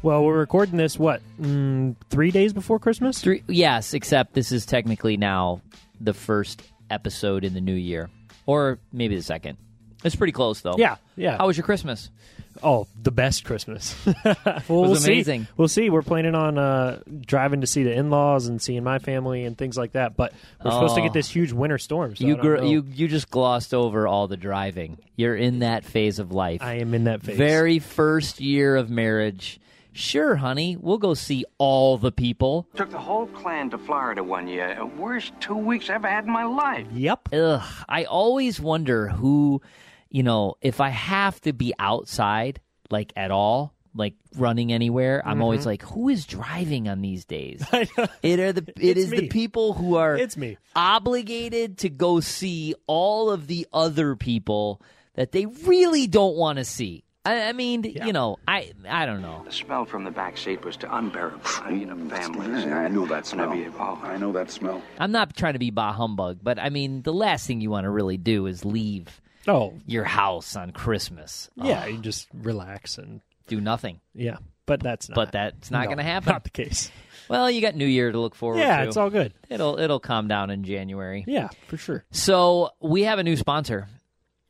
Well, we're recording this what mm, three days before Christmas. Three, yes, except this is technically now the first episode in the new year, or maybe the second. It's pretty close, though. Yeah, yeah. How was your Christmas? oh, the best Christmas. well, we'll amazing. See. We'll see. We're planning on uh, driving to see the in-laws and seeing my family and things like that. But we're supposed to Oh. get this huge winter storm. So you gr- you you just glossed over all the driving. You're in that phase of life. I am in that phase. Very first year of marriage. Sure, honey, we'll go see all the people. Took the whole clan to Florida one year. Worst two weeks I ever had in my life. Yep. Ugh, I always wonder who, you know, if I have to be outside, like at all, like running anywhere, I'm always Mm-hmm. like, who is driving on these days? It are the it It's is the people who are It's me. obligated to go see all of the other people that they really don't want to see. I, I mean, you know, I I don't know. The smell from the back seat was to unbearable. I mean, a families. I know that smell. Whenever oh, I know that smell. I'm not trying to be bah humbug, but I mean, the last thing you want to really do is leave Oh, your house on Christmas. yeah. Ugh, You just relax and do nothing. yeah. But that's not. But that's not no, gonna happen. Not the case. Well, you got New Year to look forward to. Yeah, to. it's all good. It'll it'll calm down in January. Yeah, for sure. So we have a new sponsor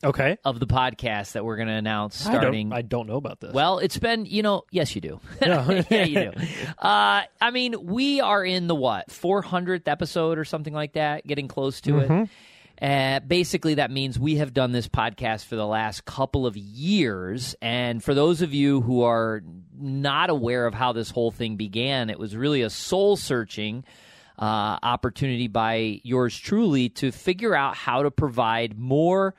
Okay. of the podcast that we're going to announce I don't- starting. I don't know about this. Well, it's been, you know, yes, you do. No. yeah, you do. Uh, I mean, we are in the what, 400th episode or something like that, getting close to Mm-hmm. it. Uh, basically, that means we have done this podcast for the last couple of years. And for those of you who are not aware of how this whole thing began, it was really a soul searching uh, opportunity by yours truly to figure out how to provide more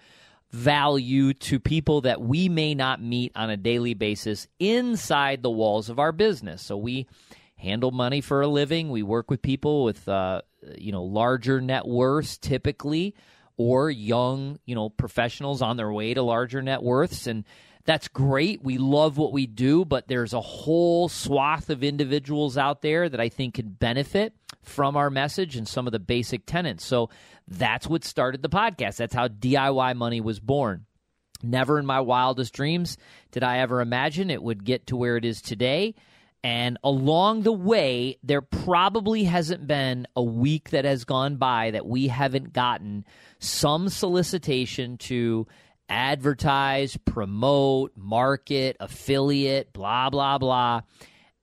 value to people that we may not meet on a daily basis inside the walls of our business. So we handle money for a living. We work with people with uh, you know larger net worths typically, or young you know professionals on their way to larger net worths and. That's great. We love what we do, but there's a whole swath of individuals out there that I think can benefit from our message and some of the basic tenets. So that's what started the podcast. That's how DIY Money was born. Never in my wildest dreams did I ever imagine it would get to where it is today. And along the way, there probably hasn't been a week that has gone by that we haven't gotten some solicitation to advertise, promote, market, affiliate, blah, blah, blah.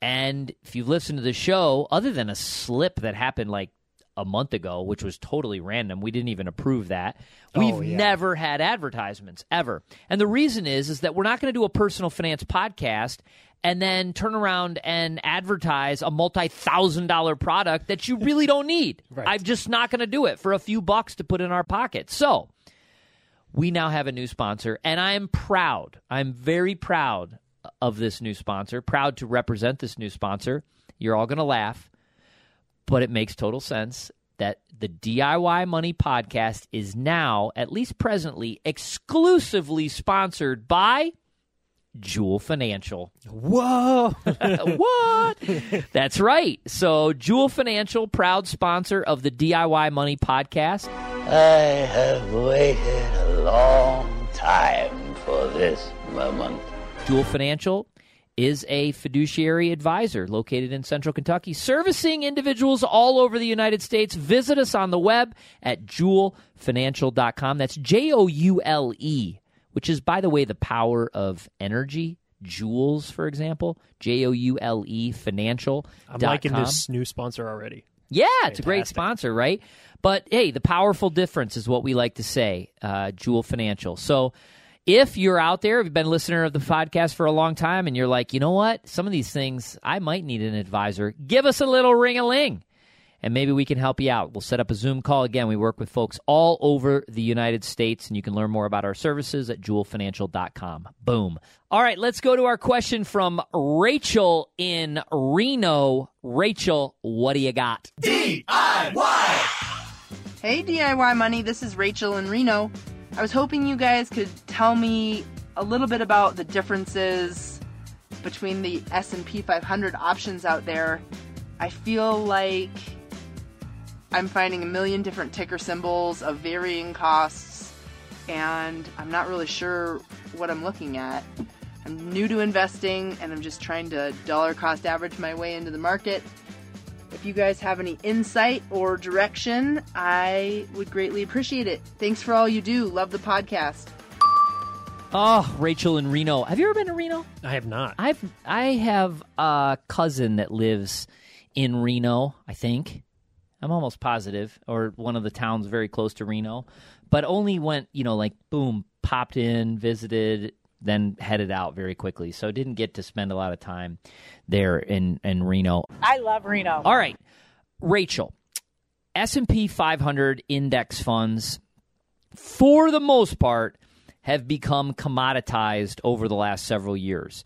And if you've listened to the show, other than a slip that happened like a month ago, which was totally random, we didn't even approve that. Oh, we've Oh, yeah. never had advertisements ever. And the reason is is that we're not going to do a personal finance podcast and then turn around and advertise a multi-thousand dollar product that you really don't need. Right. I'm just not going to do it for a few bucks to put in our pocket. So, we now have a new sponsor, and I am proud. I'm very proud of this new sponsor, proud to represent this new sponsor. You're all going to laugh, but it makes total sense that the DIY Money podcast is now, at least presently, exclusively sponsored by Joule Financial. Whoa. what? That's right. So, Joule Financial, proud sponsor of the DIY Money podcast. I have waited a long time for this moment. Joule Financial is a fiduciary advisor located in central Kentucky, servicing individuals all over the United States. Visit us on the web at joulefinancial.com. That's J O U L E, which is, by the way, the power of energy. Joules, for example, J O U L E financial. I'm liking this new sponsor already. Yeah, it's a great sponsor, right? But hey, the powerful difference is what we like to say, uh, Joule Financial. So if you're out there, if you've been a listener of the podcast for a long time and you're like, you know what, some of these things, I might need an advisor, give us a little ring a ling. And maybe we can help you out. We'll set up a Zoom call. Again, we work with folks all over the United States, and you can learn more about our services at joulefinancial.com. Boom. All right, let's go to our question from Rachel in Reno. Rachel, what do you got? DIY Hey DIY Money, this is Rachel in Reno. I was hoping you guys could tell me a little bit about the differences between the S&P 500 options out there. I feel like I'm finding a million different ticker symbols of varying costs and I'm not really sure what I'm looking at. I'm new to investing and I'm just trying to dollar cost average my way into the market. If you guys have any insight or direction, I would greatly appreciate it. Thanks for all you do. Love the podcast. Oh, Rachel in Reno. Have you ever been to Reno? I have not. I've I have a cousin that lives in Reno, I think. I'm almost positive, or one of the towns very close to Reno, but only went, you know, like boom, popped in, visited, then headed out very quickly. So didn't get to spend a lot of time there in in Reno. I love Reno. All right, Rachel, S and P 500 index funds, for the most part, have become commoditized over the last several years.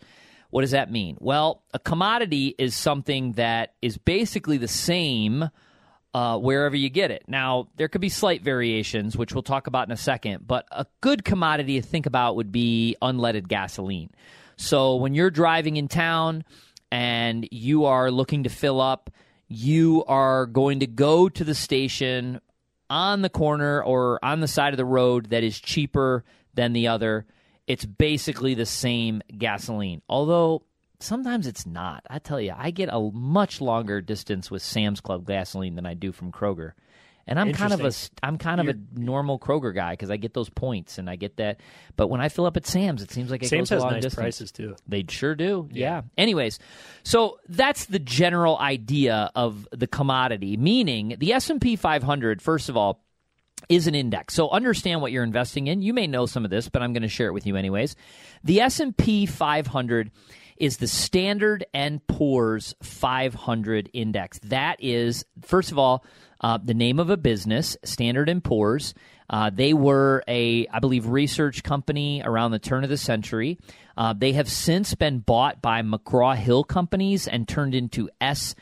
What does that mean? Well, a commodity is something that is basically the same uh, wherever you get it. Now, there could be slight variations, which we'll talk about in a second, but a good commodity to think about would be unleaded gasoline. So when you're driving in town and you are looking to fill up, you are going to go to the station on the corner or on the side of the road that is cheaper than the other. It's basically the same gasoline. Although sometimes it's not. I tell you, I get a much longer distance with Sam's Club gasoline than I do from Kroger. And I'm kind of a I'm kind of a normal Kroger guy because I get those points and I get that. But when I fill up at Sam's, it seems like it Sam's goes a has long nice distance. prices too. They sure do. Yeah. Anyways, so that's the general idea of the commodity, meaning the S&P 500 first of all is an index. So understand what you're investing in. You may know some of this, but I'm going to share it with you anyways. The S&P 500 is the Standard and Poor's 500 index. That is first of all uh, the name of a business, Standard and Poor's. Uh, they were a, I believe, research company around the turn of the century. Uh, they have since been bought by McGraw Hill companies and turned into S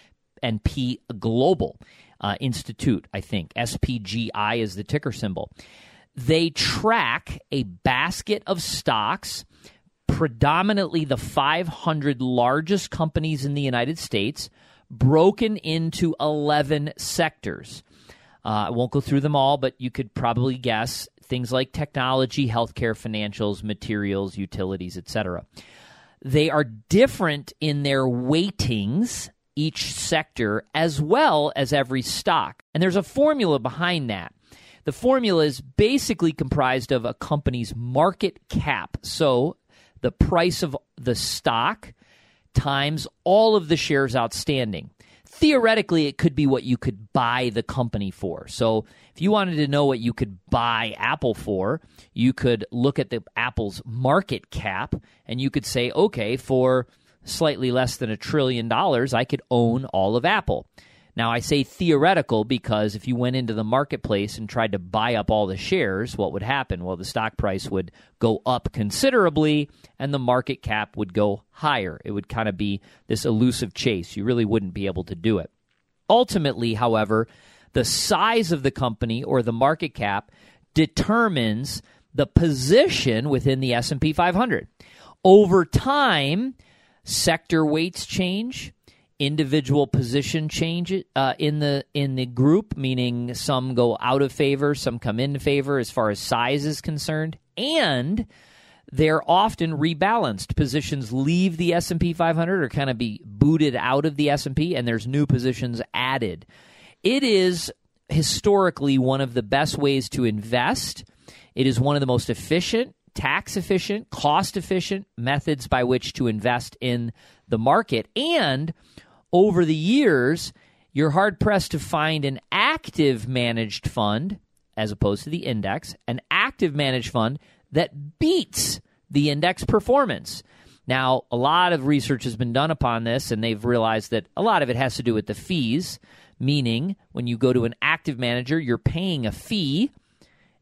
and P Global uh, Institute. I think SPGI is the ticker symbol. They track a basket of stocks, predominantly the 500 largest companies in the United States broken into 11 sectors. Uh, I won't go through them all, but you could probably guess things like technology, healthcare, financials, materials, utilities, etc. They are different in their weightings, each sector, as well as every stock. And there's a formula behind that. The formula is basically comprised of a company's market cap. So the price of the stock times all of the shares outstanding. Theoretically, it could be what you could buy the company for. So, if you wanted to know what you could buy Apple for, you could look at the Apple's market cap and you could say, okay, for slightly less than a trillion dollars, I could own all of Apple. Now, I say theoretical because if you went into the marketplace and tried to buy up all the shares, what would happen? Well, the stock price would go up considerably and the market cap would go higher. It would kind of be this elusive chase. You really wouldn't be able to do it. Ultimately, however, the size of the company or the market cap determines the position within the S&P 500. Over time, sector weights change, individual position change uh, in the in the group, meaning some go out of favor, some come into favor as far as size is concerned, and they're often rebalanced. Positions leave the S&P 500 or kind of be booted out of the S&P and there's new positions added. It is historically one of the best ways to invest. It is one of the most efficient, tax efficient, cost efficient methods by which to invest in the market and over the years, you're hard pressed to find an active managed fund as opposed to the index, an active managed fund that beats the index performance. Now, a lot of research has been done upon this, and they've realized that a lot of it has to do with the fees, meaning when you go to an active manager, you're paying a fee.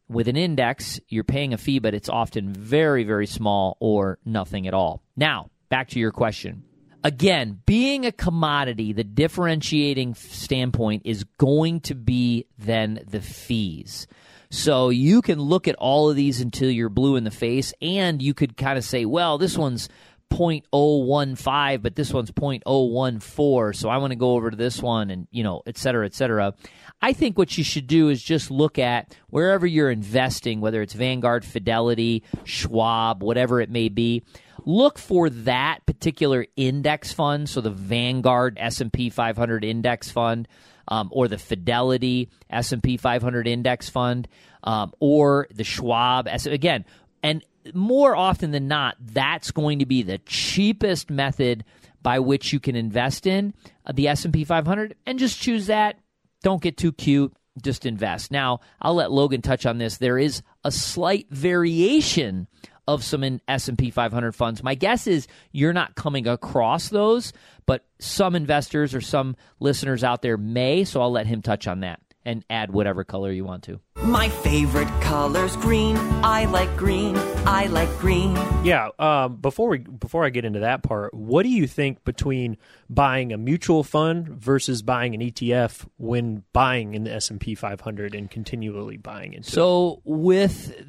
With an index, you're paying a fee, but it's often very, very small or nothing at all. Now, back to your question. again, being a commodity, the differentiating standpoint is going to be then the fees. So you can look at all of these until you're blue in the face, and you could kind of say, well, this one's 0.015, but this one's 0.014. So I want to go over to this one and, you know, et cetera, et cetera. I think what you should do is just look at wherever you're investing, whether it's Vanguard, Fidelity, Schwab, whatever it may be. Look for that particular index fund, so the Vanguard S&P 500 index fund, um, or the Fidelity S&P 500 index fund, um, or the Schwab. Again, and more often than not, that's going to be the cheapest method by which you can invest in uh, the S&P 500 and just choose that. Don't get too cute, just invest. Now, I'll let Logan touch on this. There is a slight variation of some in S&P 500 funds. My guess is you're not coming across those, but some investors or some listeners out there may, so I'll let him touch on that and add whatever color you want to. My favorite color's green. I like green. I like green. Yeah. Um, before we before I get into that part, what do you think between buying a mutual fund versus buying an ETF when buying in the S and P 500 and continually buying into? So it? with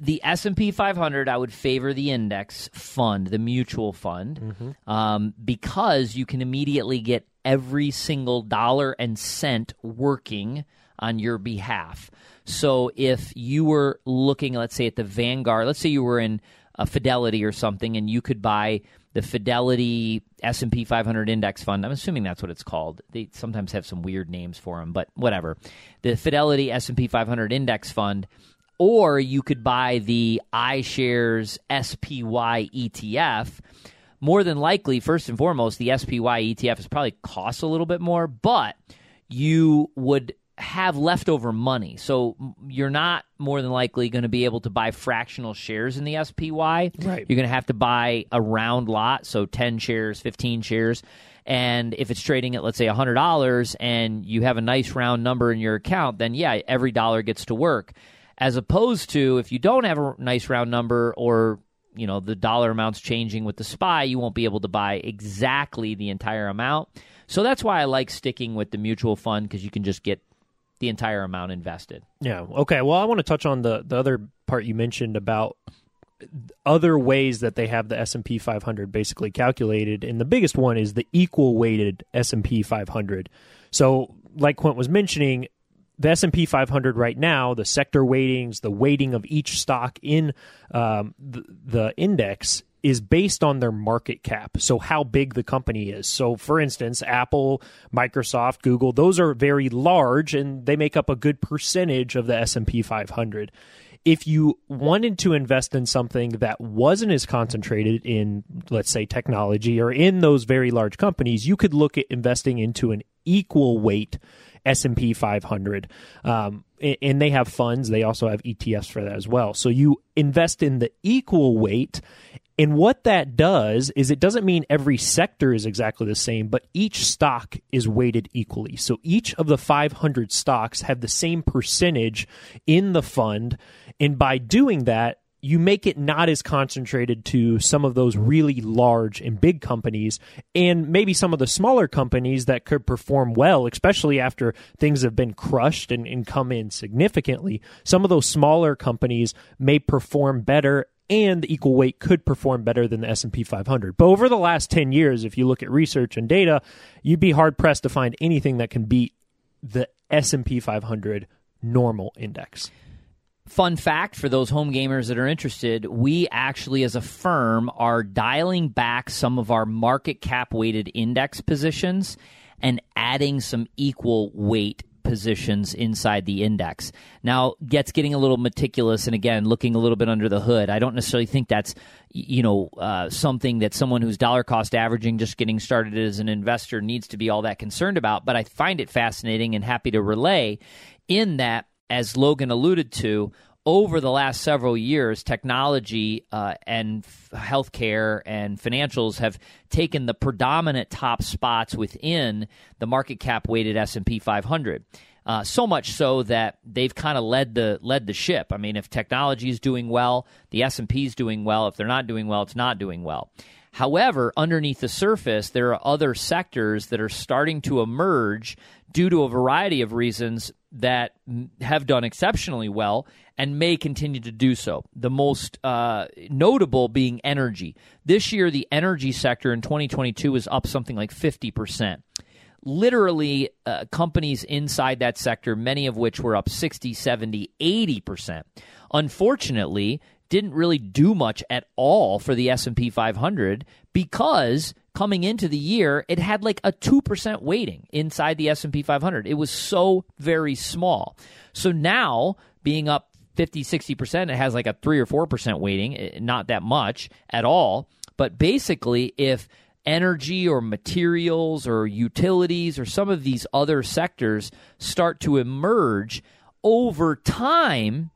the S&P 500, I would favor the index fund, the mutual fund, mm-hmm. um, because you can immediately get every single dollar and cent working on your behalf. So if you were looking, let's say, at the Vanguard, let's say you were in a Fidelity or something, and you could buy the Fidelity S&P 500 index fund. I'm assuming that's what it's called. They sometimes have some weird names for them, but whatever. The Fidelity S&P 500 index fund or you could buy the iShares SPY ETF. More than likely, first and foremost, the SPY ETF is probably costs a little bit more, but you would have leftover money. So you're not more than likely going to be able to buy fractional shares in the SPY. Right. You're going to have to buy a round lot, so 10 shares, 15 shares. And if it's trading at, let's say, $100 and you have a nice round number in your account, then yeah, every dollar gets to work. As opposed to if you don't have a nice round number or you know the dollar amounts changing with the spy you won't be able to buy exactly the entire amount so that's why i like sticking with the mutual fund because you can just get the entire amount invested. Yeah. Okay. Well, I want to touch on the the other part you mentioned about other ways that they have the S&P 500 basically calculated and the biggest one is the equal weighted S&P 500. So, like Quint was mentioning, the S&P 500 right now, the sector weightings, the weighting of each stock in um, the, the index is based on their market cap. So how big the company is. So for instance, Apple, Microsoft, Google, those are very large and they make up a good percentage of the S&P 500. If you wanted to invest in something that wasn't as concentrated in let's say technology or in those very large companies, you could look at investing into an equal weight S&P 500. Um, and they have funds. They also have ETFs for that as well. So you invest in the equal weight and what that does is it doesn't mean every sector is exactly the same, but each stock is weighted equally. So each of the 500 stocks have the same percentage in the fund. And by doing that, you make it not as concentrated to some of those really large and big companies and maybe some of the smaller companies that could perform well, especially after things have been crushed and, and come in significantly. Some of those smaller companies may perform better and the equal weight could perform better than the S&P 500. But over the last 10 years, if you look at research and data, you'd be hard pressed to find anything that can beat the S&P 500 normal index. Fun fact for those home gamers that are interested, we actually, as a firm, are dialing back some of our market cap weighted index positions and adding some equal weight positions inside the index. Now, gets getting a little meticulous and again, looking a little bit under the hood. I don't necessarily think that's you know uh, something that someone who's dollar cost averaging just getting started as an investor needs to be all that concerned about but i find it fascinating and happy to relay in that as Logan alluded to, over the last several years, technology uh, and f- healthcare and financials have taken the predominant top spots within the market cap weighted S and P 500. Uh, so much so that they've kind of led the led the ship. I mean, if technology is doing well, the S and P is doing well. If they're not doing well, it's not doing well. However, underneath the surface, there are other sectors that are starting to emerge due to a variety of reasons that have done exceptionally well and may continue to do so. The most uh, notable being energy. This year, the energy sector in 2022 is up something like 50%. Literally, uh, companies inside that sector, many of which were up 60, 70, 80%. Unfortunately, didn't really do much at all for the S&P 500 because coming into the year it had like a 2% weighting inside the S&P 500 it was so very small. So now being up 50 60% it has like a 3 or 4% weighting eh, not that much at all. But basically if energy or materials or utilities or some of these other sectors start to emerge over time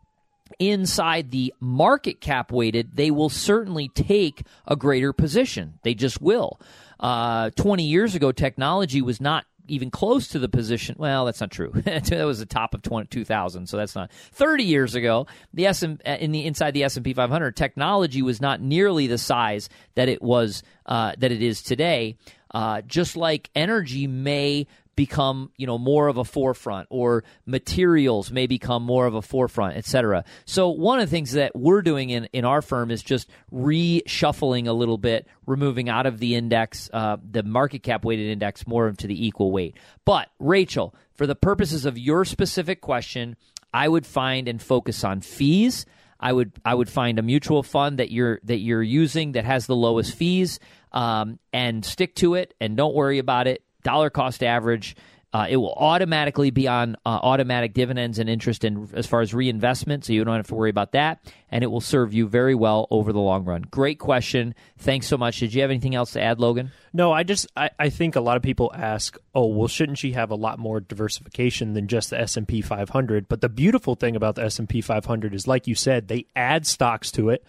inside the market cap weighted, they will certainly take a greater position. They just will. Uh, 20 years ago, technology was not even close to the position. Well, that's not true. that was the top of 20, 2000, so that's not. 30 years ago, the SM, in the inside the S&P 500, technology was not nearly the size that it was uh, that it is today. Uh, just like energy may become you know more of a forefront or materials may become more of a forefront etc so one of the things that we're doing in, in our firm is just reshuffling a little bit removing out of the index uh, the market cap weighted index more into the equal weight. But rachel for the purposes of your specific question i would find and focus on fees. I would I would find a mutual fund that you're that you're using that has the lowest fees um, and stick to it and don't worry about it dollar cost average. Uh, it will automatically be on uh, automatic dividends and interest in as far as reinvestment, so you don't have to worry about that, and it will serve you very well over the long run. Great question. Thanks so much. Did you have anything else to add, Logan? No, I just I, I think a lot of people ask, oh, well, shouldn't she have a lot more diversification than just the S and P 500? But the beautiful thing about the S and P 500 is, like you said, they add stocks to it.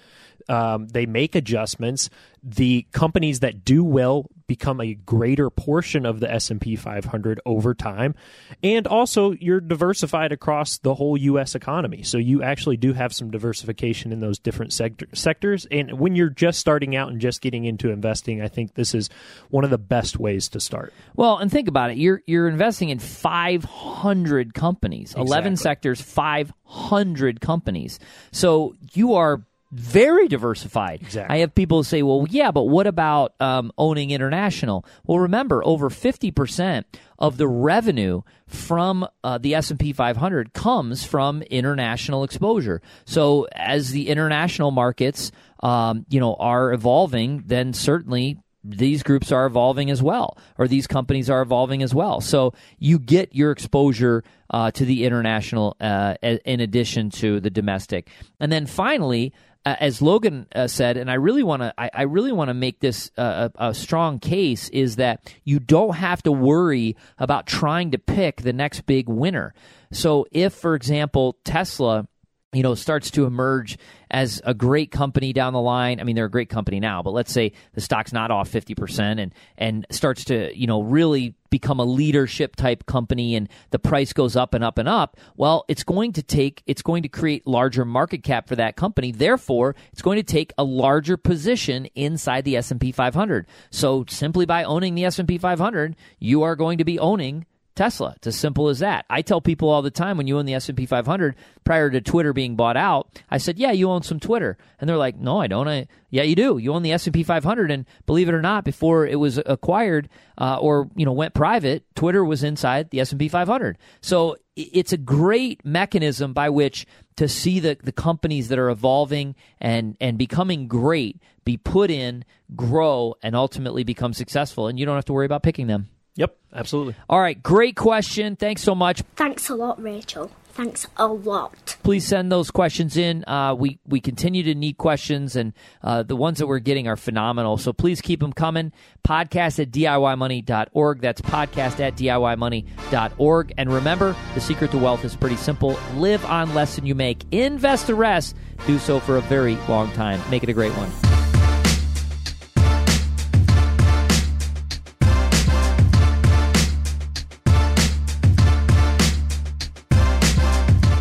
Um, they make adjustments. The companies that do well become a greater portion of the S&P 500 over time. And also you're diversified across the whole US economy. So you actually do have some diversification in those different sector- sectors and when you're just starting out and just getting into investing, I think this is one of the best ways to start. Well, and think about it. You're you're investing in 500 companies. 11 sectors, 500 companies. So you are very diversified. Exactly. I have people say, "Well, yeah, but what about um, owning international?" Well, remember, over fifty percent of the revenue from uh, the S and P 500 comes from international exposure. So, as the international markets, um, you know, are evolving, then certainly these groups are evolving as well, or these companies are evolving as well. So you get your exposure uh, to the international uh, in addition to the domestic. And then finally, uh, as Logan uh, said, and I really want to, I, I really want to make this uh, a, a strong case is that you don't have to worry about trying to pick the next big winner. So if, for example, Tesla you know, starts to emerge as a great company down the line. I mean, they're a great company now, but let's say the stock's not off 50% and, and starts to, you know, really become a leadership type company and the price goes up and up and up. Well, it's going to take, it's going to create larger market cap for that company. Therefore, it's going to take a larger position inside the S&P 500. So simply by owning the S&P 500, you are going to be owning Tesla. It's as simple as that. I tell people all the time when you own the S&P 500 prior to Twitter being bought out, I said, "Yeah, you own some Twitter." And they're like, "No, I don't." I, "Yeah, you do. You own the S&P 500 and believe it or not, before it was acquired uh, or, you know, went private, Twitter was inside the S&P 500. So it's a great mechanism by which to see the, the companies that are evolving and, and becoming great be put in, grow, and ultimately become successful. And you don't have to worry about picking them. Yep, absolutely. All right, great question. Thanks so much. Thanks a lot, Rachel. Thanks a lot. Please send those questions in. Uh, we we continue to need questions, and uh, the ones that we're getting are phenomenal. So please keep them coming. Podcast at DIYmoney.org. That's podcast at DIYmoney.org. And remember, the secret to wealth is pretty simple live on less than you make, invest the rest, do so for a very long time. Make it a great one.